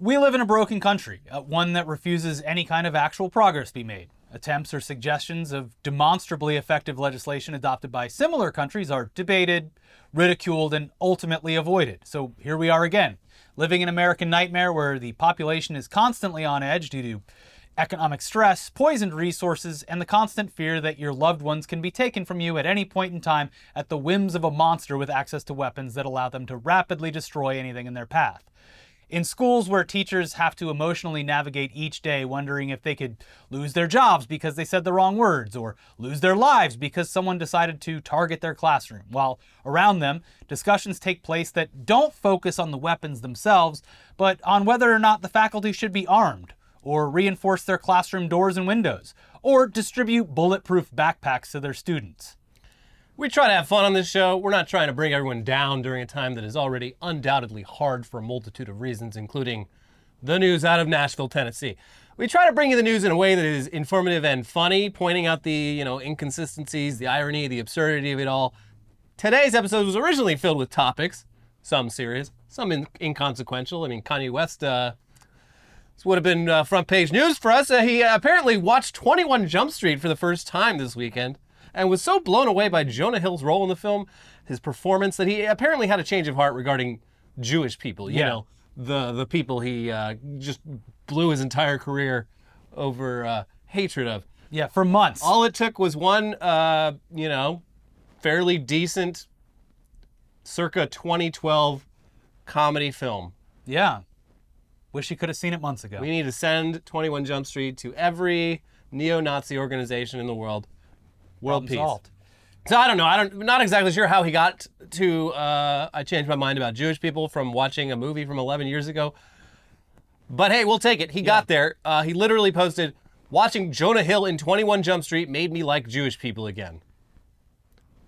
We live in a broken country, uh, one that refuses any kind of actual progress to be made. Attempts or suggestions of demonstrably effective legislation adopted by similar countries are debated, ridiculed, and ultimately avoided. So here we are again, living an American nightmare where the population is constantly on edge due to economic stress, poisoned resources, and the constant fear that your loved ones can be taken from you at any point in time at the whims of a monster with access to weapons that allow them to rapidly destroy anything in their path. In schools where teachers have to emotionally navigate each day wondering if they could lose their jobs because they said the wrong words or lose their lives because someone decided to target their classroom, while around them, discussions take place that don't focus on the weapons themselves, but on whether or not the faculty should be armed or reinforce their classroom doors and windows, or distribute bulletproof backpacks to their students. We try to have fun on this show. We're not trying to bring everyone down during a time that is already undoubtedly hard for a multitude of reasons, including the news out of Nashville, Tennessee. We try to bring you the news in a way that is informative and funny, pointing out the, you know, inconsistencies, the irony, the absurdity of it all. Today's episode was originally filled with topics, some serious, some in- inconsequential. I mean, Kanye West uh, this would have been uh, front page news for us. Uh, he apparently watched 21 Jump Street for the first time this weekend and was so blown away by Jonah Hill's role in the film, his performance, that he apparently had a change of heart regarding Jewish people. You Yeah. know, the the people he uh, just blew his entire career over uh, hatred of. Yeah, for months. All it took was one, uh, you know, fairly decent, circa 2012 comedy film. yeah. Wish you could have seen it months ago. We need to send 21 Jump Street to every neo-Nazi organization in the world. World Problem peace. solved. So I don't know. I don't. Not exactly sure how he got to. Uh, I changed my mind about Jewish people from watching a movie from 11 years ago. But hey, we'll take it. He got there. Uh, he literally posted, "Watching Jonah Hill in 21 Jump Street made me like Jewish people again."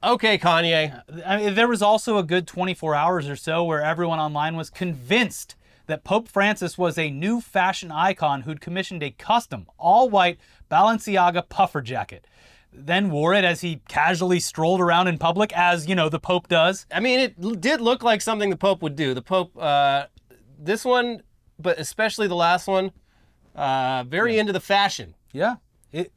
Okay, Kanye. I mean, there was also a good 24 hours or so where everyone online was convinced that Pope Francis was a new fashion icon who'd commissioned a custom, all white Balenciaga puffer jacket. Then wore it as he casually strolled around in public, as, you know, the Pope does. I mean, it did look like something the Pope would do. The Pope, uh, this one, but especially the last one, uh, very into the fashion. Yeah. It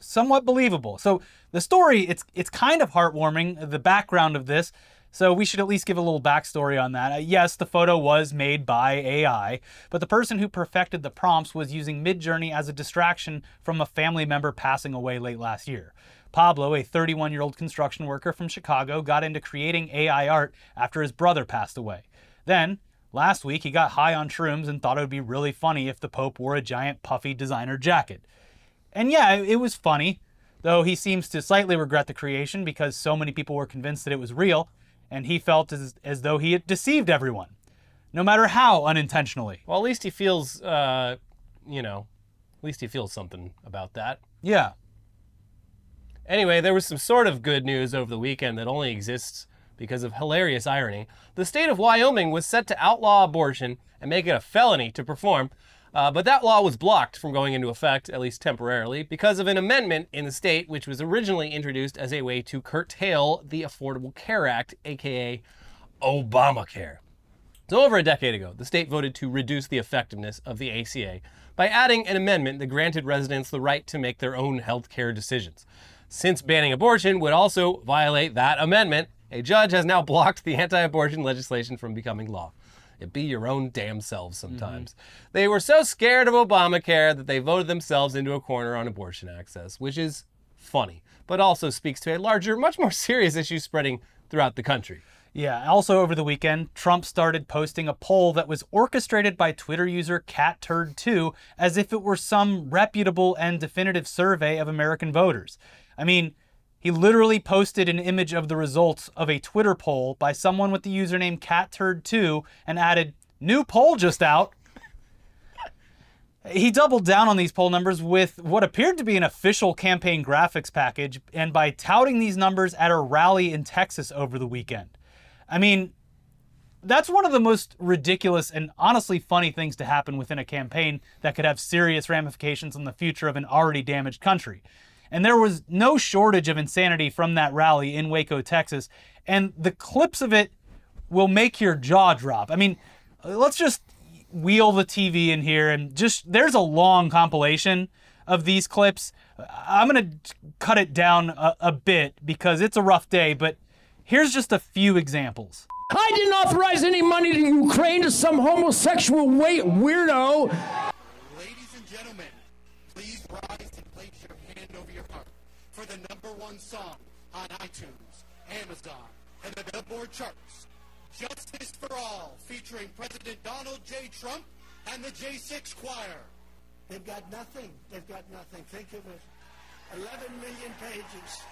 somewhat believable. So the story, it's it's kind of heartwarming, the background of this. So we should at least give a little backstory on that. Uh, yes, the photo was made by AI, but the person who perfected the prompts was using Midjourney as a distraction from a family member passing away late last year. Pablo, a 31 year old construction worker from Chicago, got into creating AI art after his brother passed away. Then, last week, he got high on shrooms and thought it would be really funny if the Pope wore a giant puffy designer jacket. And yeah, it it was funny, though he seems to slightly regret the creation because so many people were convinced that it was real, and he felt as, as though he had deceived everyone, no matter how unintentionally. Well, at least he feels, uh, you know, at least he feels something about that. Yeah. Anyway, there was some sort of good news over the weekend that only exists because of hilarious irony. The state of Wyoming was set to outlaw abortion and make it a felony to perform, uh, but that law was blocked from going into effect, at least temporarily, because of an amendment in the state which was originally introduced as a way to curtail the Affordable Care Act, aka Obamacare. So, over a decade ago, the state voted to reduce the effectiveness of the ACA by adding an amendment that granted residents the right to make their own health care decisions. Since banning abortion would also violate that amendment, a judge has now blocked the anti abortion legislation from becoming law. Be your own damn selves sometimes. Mm-hmm. They were so scared of Obamacare that they voted themselves into a corner on abortion access, which is funny, but also speaks to a larger, much more serious issue spreading throughout the country. Yeah, also over the weekend, Trump started posting a poll that was orchestrated by Twitter user CatTurd2 as if it were some reputable and definitive survey of American voters. I mean, he literally posted an image of the results of a Twitter poll by someone with the username CatTurd2 and added, New poll just out. He doubled down on these poll numbers with what appeared to be an official campaign graphics package and by touting these numbers at a rally in Texas over the weekend. I mean, that's one of the most ridiculous and honestly funny things to happen within a campaign that could have serious ramifications on the future of an already damaged country. And there was no shortage of insanity from that rally in Waco, Texas, and the clips of it will make your jaw drop. I mean, let's just wheel the TV in here and just there's a long compilation of these clips. I'm going to cut it down a, a bit because it's a rough day, but here's just a few examples. I didn't authorize any money to Ukraine to some homosexual wa- weirdo. For the number one song on iTunes, Amazon, and the Billboard charts. Justice for All, featuring President Donald J. Trump and the J6 Choir. They've got nothing. They've got nothing. Think of it. 11 million pages.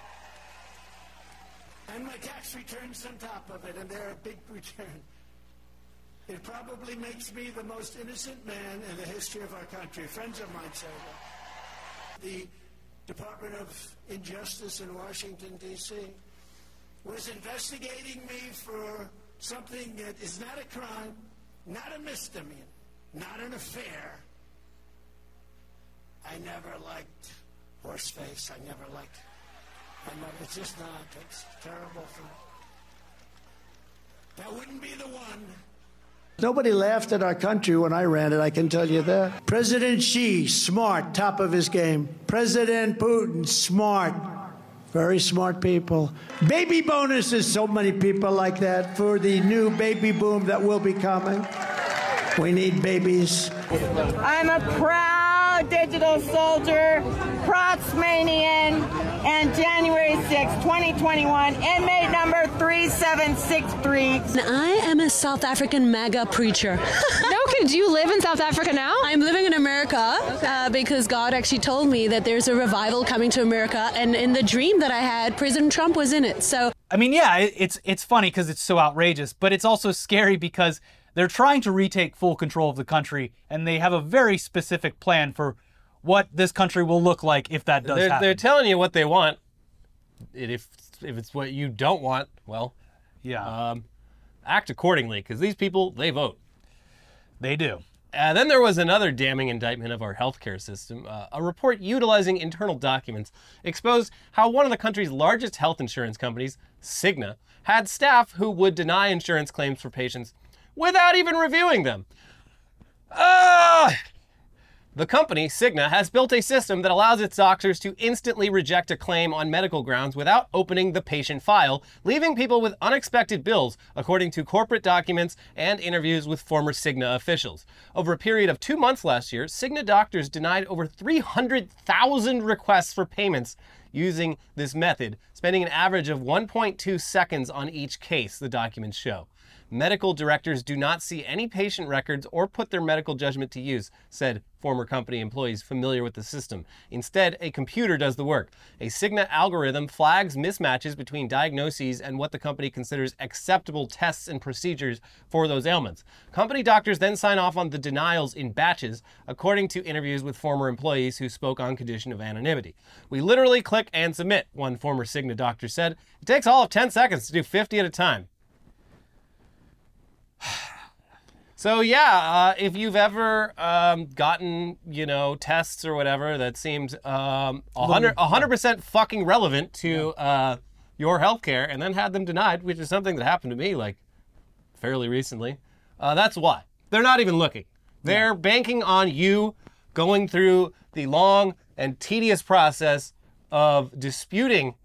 And my tax returns on top of it, and they're a big return. It probably makes me the most innocent man in the history of our country. Friends of mine say that. The Department of Injustice in Washington, D.C. was investigating me for something that is not a crime, not a misdemeanor, not an affair. I never liked horseface. I never liked. I never, it's just not. It's terrible for. That wouldn't be the one. Nobody laughed at our country when I ran it, I can tell you that. President Xi, smart, top of his game. President Putin, smart, very smart people. Baby bonuses, so many people like that for the new baby boom that will be coming. We need babies. I'm a proud digital soldier, Protsmanian, and January 6, 2021, inmate number 3763. I am a South African MAGA preacher. no, okay, do you live in South Africa now? I'm living in America uh, because God actually told me that there's a revival coming to America, and in the dream that I had, President Trump was in it. So, I mean, yeah, it, it's it's funny because it's so outrageous, but it's also scary because they're trying to retake full control of the country, and they have a very specific plan for what this country will look like if that does They're, happen. they're telling you what they want. If if it's what you don't want, well, yeah, um, act accordingly because these people they vote. they do. Uh, then there was another damning indictment of our healthcare system. Uh, a report utilizing internal documents exposed how one of the country's largest health insurance companies, Cigna, had staff who would deny insurance claims for patients without even reviewing them. Ah! The company, Cigna, has built a system that allows its doctors to instantly reject a claim on medical grounds without opening the patient file, leaving people with unexpected bills, according to corporate documents and interviews with former Cigna officials. Over a period of two months last year, Cigna doctors denied over 300,000 requests for payments using this method, spending an average of 1.2 seconds on each case, the documents show. Medical directors do not see any patient records or put their medical judgment to use, said former company employees familiar with the system. Instead, a computer does the work. A Cigna algorithm flags mismatches between diagnoses and what the company considers acceptable tests and procedures for those ailments. Company doctors then sign off on the denials in batches, according to interviews with former employees who spoke on condition of anonymity. We literally click and submit, one former Cigna doctor said. It takes all of 10 seconds to do 50 at a time. So yeah, uh, if you've ever um, gotten you know tests or whatever that seemed um, 100 percent fucking relevant to uh, your healthcare, and then had them denied, which is something that happened to me like fairly recently, uh, that's why. They're not even looking. They're banking on you going through the long and tedious process of disputing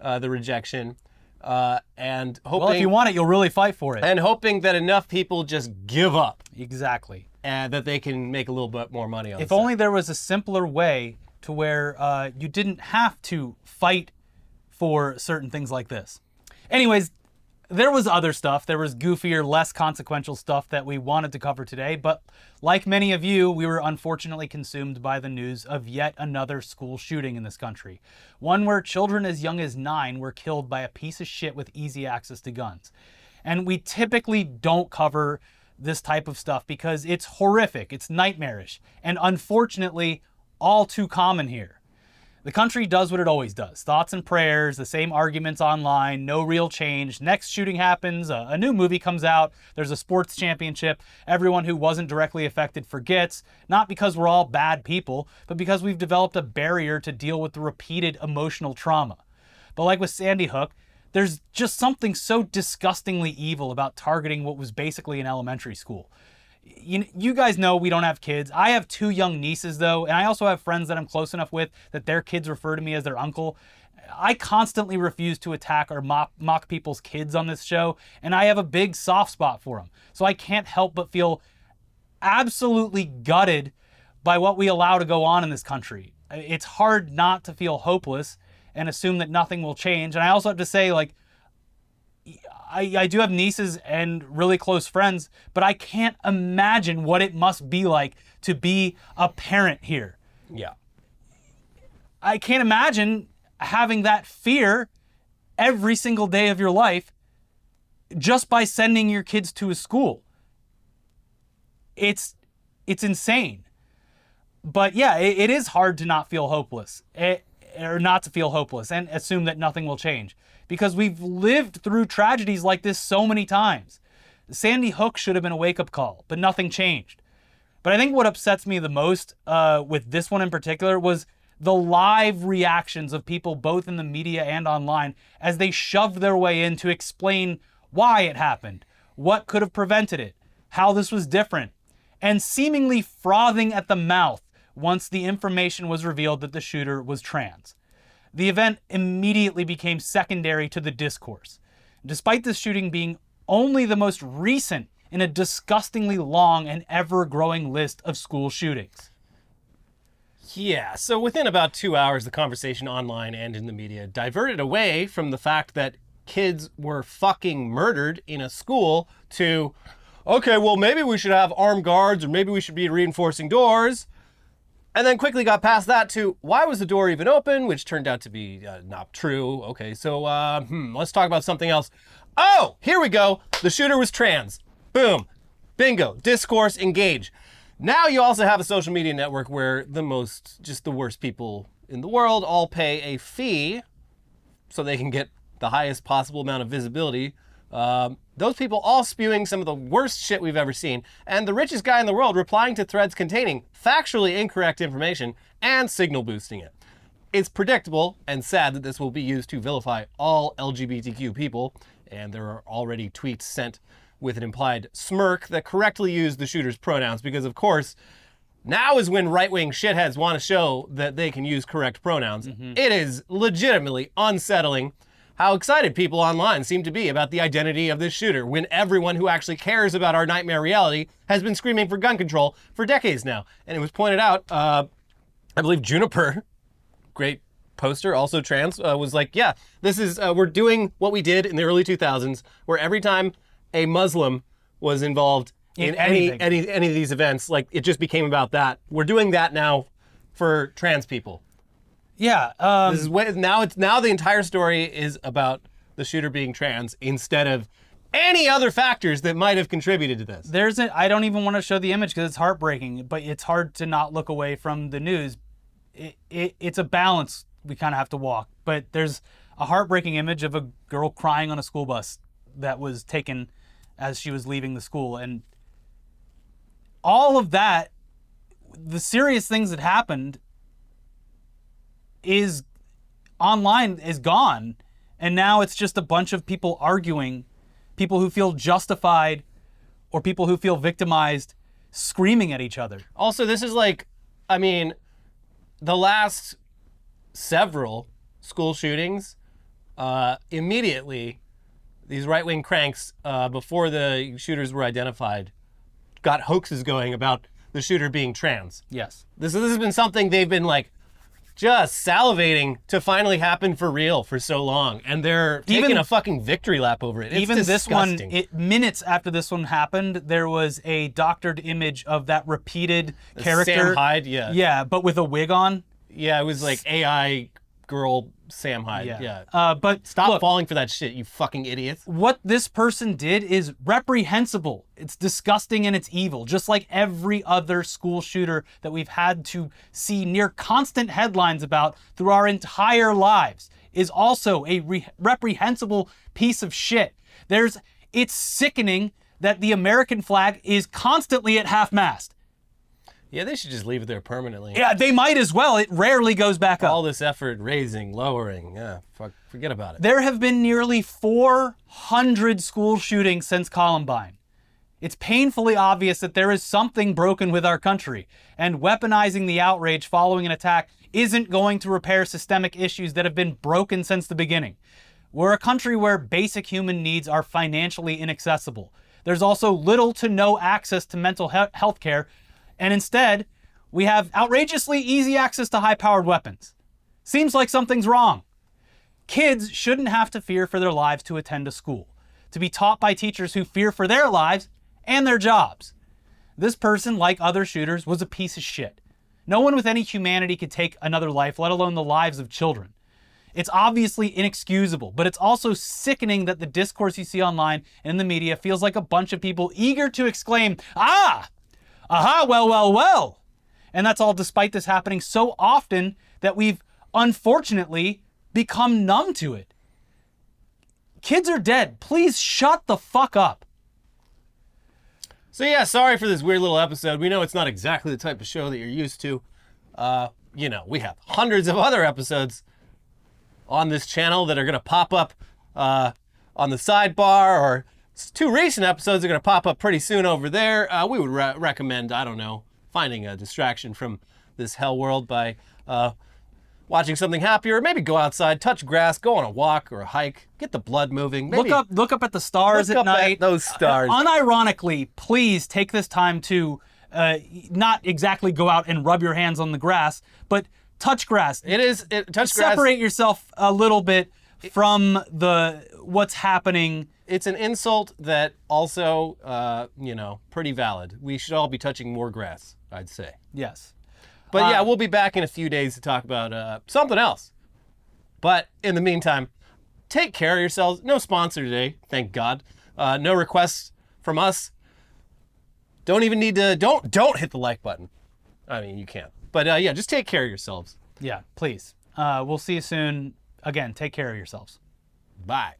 uh, the rejection uh, and hoping Well, if you want it, you'll really fight for it. and hoping that enough people just give up exactly. and that they can make a little bit more money on it. If the only there was a simpler way to where uh, you didn't have to fight for certain things like this. Anyways, there was other stuff. There was goofier, less consequential stuff that we wanted to cover today, but like many of you, we were unfortunately consumed by the news of yet another school shooting in this country. One where children as young as nine were killed by a piece of shit with easy access to guns. And we typically don't cover this type of stuff because it's horrific, it's nightmarish, and unfortunately, all too common here. The country does what it always does thoughts and prayers, the same arguments online, no real change. Next shooting happens, a, a, new movie comes out, there's a sports championship. Everyone who wasn't directly affected forgets, not because we're all bad people, but because we've developed a barrier to deal with the repeated emotional trauma. But like with Sandy Hook, there's just something so disgustingly evil about targeting what was basically an elementary school. You, you guys know we don't have kids. I have two young nieces though, and I also have friends that I'm close enough with that their kids refer to me as their uncle. I constantly refuse to attack or mock, mock people's kids on this show, and I have a big soft spot for them. So I can't help but feel absolutely gutted by what we allow to go on in this country. It's hard not to feel hopeless and assume that nothing will change. And I also have to say, like, I, I do have nieces and really close friends, but I can't imagine what it must be like to be a parent here. Yeah. I can't imagine having that fear every single day of your life just by sending your kids to a school. It's it's insane. But yeah, it, it is hard to not feel hopeless. It, or not to feel hopeless and assume that nothing will change because we've lived through tragedies like this so many times. Sandy Hook should have been a wake up call, but nothing changed. But I think what upsets me the most uh, with this one in particular was the live reactions of people both in the media and online as they shoved their way in to explain why it happened, what could have prevented it, how this was different, and seemingly frothing at the mouth once the information was revealed that the shooter was trans. The event immediately became secondary to the discourse. Despite this shooting being only the most recent in a disgustingly long and ever growing list of school shootings. Yeah, so within about two hours, the conversation online and in the media diverted away from the fact that kids were fucking murdered in a school to, okay, well, maybe we should have armed guards or maybe we should be reinforcing doors. And then quickly got past that to why was the door even open, which turned out to be uh, not true. Okay, so uh, hmm, let's talk about something else. Oh, here we go. The shooter was trans. Boom. Bingo. Discourse engage. Now you also have a social media network where the most, just the worst people in the world all pay a fee so they can get the highest possible amount of visibility. Um, those people all spewing some of the worst shit we've ever seen, and the richest guy in the world replying to threads containing factually incorrect information and signal boosting it. It's predictable and sad that this will be used to vilify all LGBTQ people, and there are already tweets sent with an implied smirk that correctly use the shooter's pronouns because, of course, now is when right wing shitheads want to show that they can use correct pronouns. It is legitimately unsettling how excited people online seem to be about the identity of this shooter when everyone who actually cares about our nightmare reality has been screaming for gun control for decades now. And it was pointed out, uh, I believe Juniper, great poster, also trans, uh, was like, yeah, this is, uh, we're doing what we did in the early 2000s, where every time a Muslim was involved in, In any, anything. any any of these events, like it just became about that. We're doing that now for trans people. Yeah, um, This is what now it's now the entire story is about the shooter being trans instead of any other factors that might have contributed to this. there's a, I don't even want to show the image because it's heartbreaking, but it's hard to not look away from the news. It, it, it's a balance we kind of have to walk, but there's a heartbreaking image of a girl crying on a school bus that was taken as she was leaving the school, and all of that, the serious things that happened, is online is gone, and now it's just a bunch of people arguing, people who feel justified or people who feel victimized screaming at each other. Also, this is like, I mean, the last several school shootings, uh, immediately, these right wing cranks, uh, before the shooters were identified, got hoaxes going about the shooter being trans. Yes. This, this has been something they've been like just salivating to finally happen for real for so long, and they're Even- taking a fucking victory lap over it. It's Even this one, it, minutes after this one happened, there was a doctored image of that repeated character. Sam Hyde, yeah. Yeah, but with a wig on. yeah, it was like AI girl Sam Hyde. Yeah. Yeah. Uh, but Stop look, falling for that shit, you fucking idiots. what this person did is reprehensible. It's disgusting and it's evil, just like every other school shooter that we've had to see near constant headlines about through our entire lives is also a re- reprehensible piece of shit. There's it's sickening that the American flag is constantly at half mast. Yeah, they should just leave it there permanently. Yeah, they might as well. It rarely goes back up. All this effort, raising, lowering, yeah, fuck, forget about it. There have been nearly 400 school shootings since Columbine. It's painfully obvious that there is something broken with our country, and weaponizing the outrage following an attack isn't going to repair systemic issues that have been broken since the beginning. We're a country where basic human needs are financially inaccessible. There's also little to no access to mental he- health care, and instead, we have outrageously easy access to high powered weapons. Seems like something's wrong. Kids shouldn't have to fear for their lives to attend a school, to be taught by teachers who fear for their lives and their jobs. This person, like other shooters, was a piece of shit. No one with any humanity could take another life, let alone the lives of children. It's obviously inexcusable, but it's also sickening that the discourse you see online and in the media feels like a bunch of people eager to exclaim, Ah! Aha, well, well, well! And that's all despite this happening so often that we've unfortunately become numb to it. Kids are dead. Please shut the fuck up. So yeah, sorry for this weird little episode. We know it's not exactly the type of show that you're used to. Uh, you know, we have hundreds of other episodes on this channel that are going to pop up uh, on the sidebar, or two recent episodes are going to pop up pretty soon over there. Uh, we would re- recommend, I don't know, finding a distraction from this hell world by uh, watching something happier. Maybe go outside, touch grass, go on a walk or a hike, get the blood moving. Maybe Look up look up at the stars Look at up at night. those stars. Uh, unironically, please take this time to uh, not exactly go out and rub your hands on the grass, but touch grass. It is it, touch grass. Separate yourself a little bit from the what's happening. it's an insult that also, uh, you know, pretty valid. We should all be touching more grass, I'd say. Yes. But yeah, we'll be back in a few days to talk about uh, something else. But in the meantime, take care of yourselves. No sponsor today, thank God. Uh, no requests from us. Don't even need to. Don't don't hit the like button. I mean, you can. But uh, yeah, just take care of yourselves. Yeah, please. Uh, we'll see you soon. Again, take care of yourselves. Bye.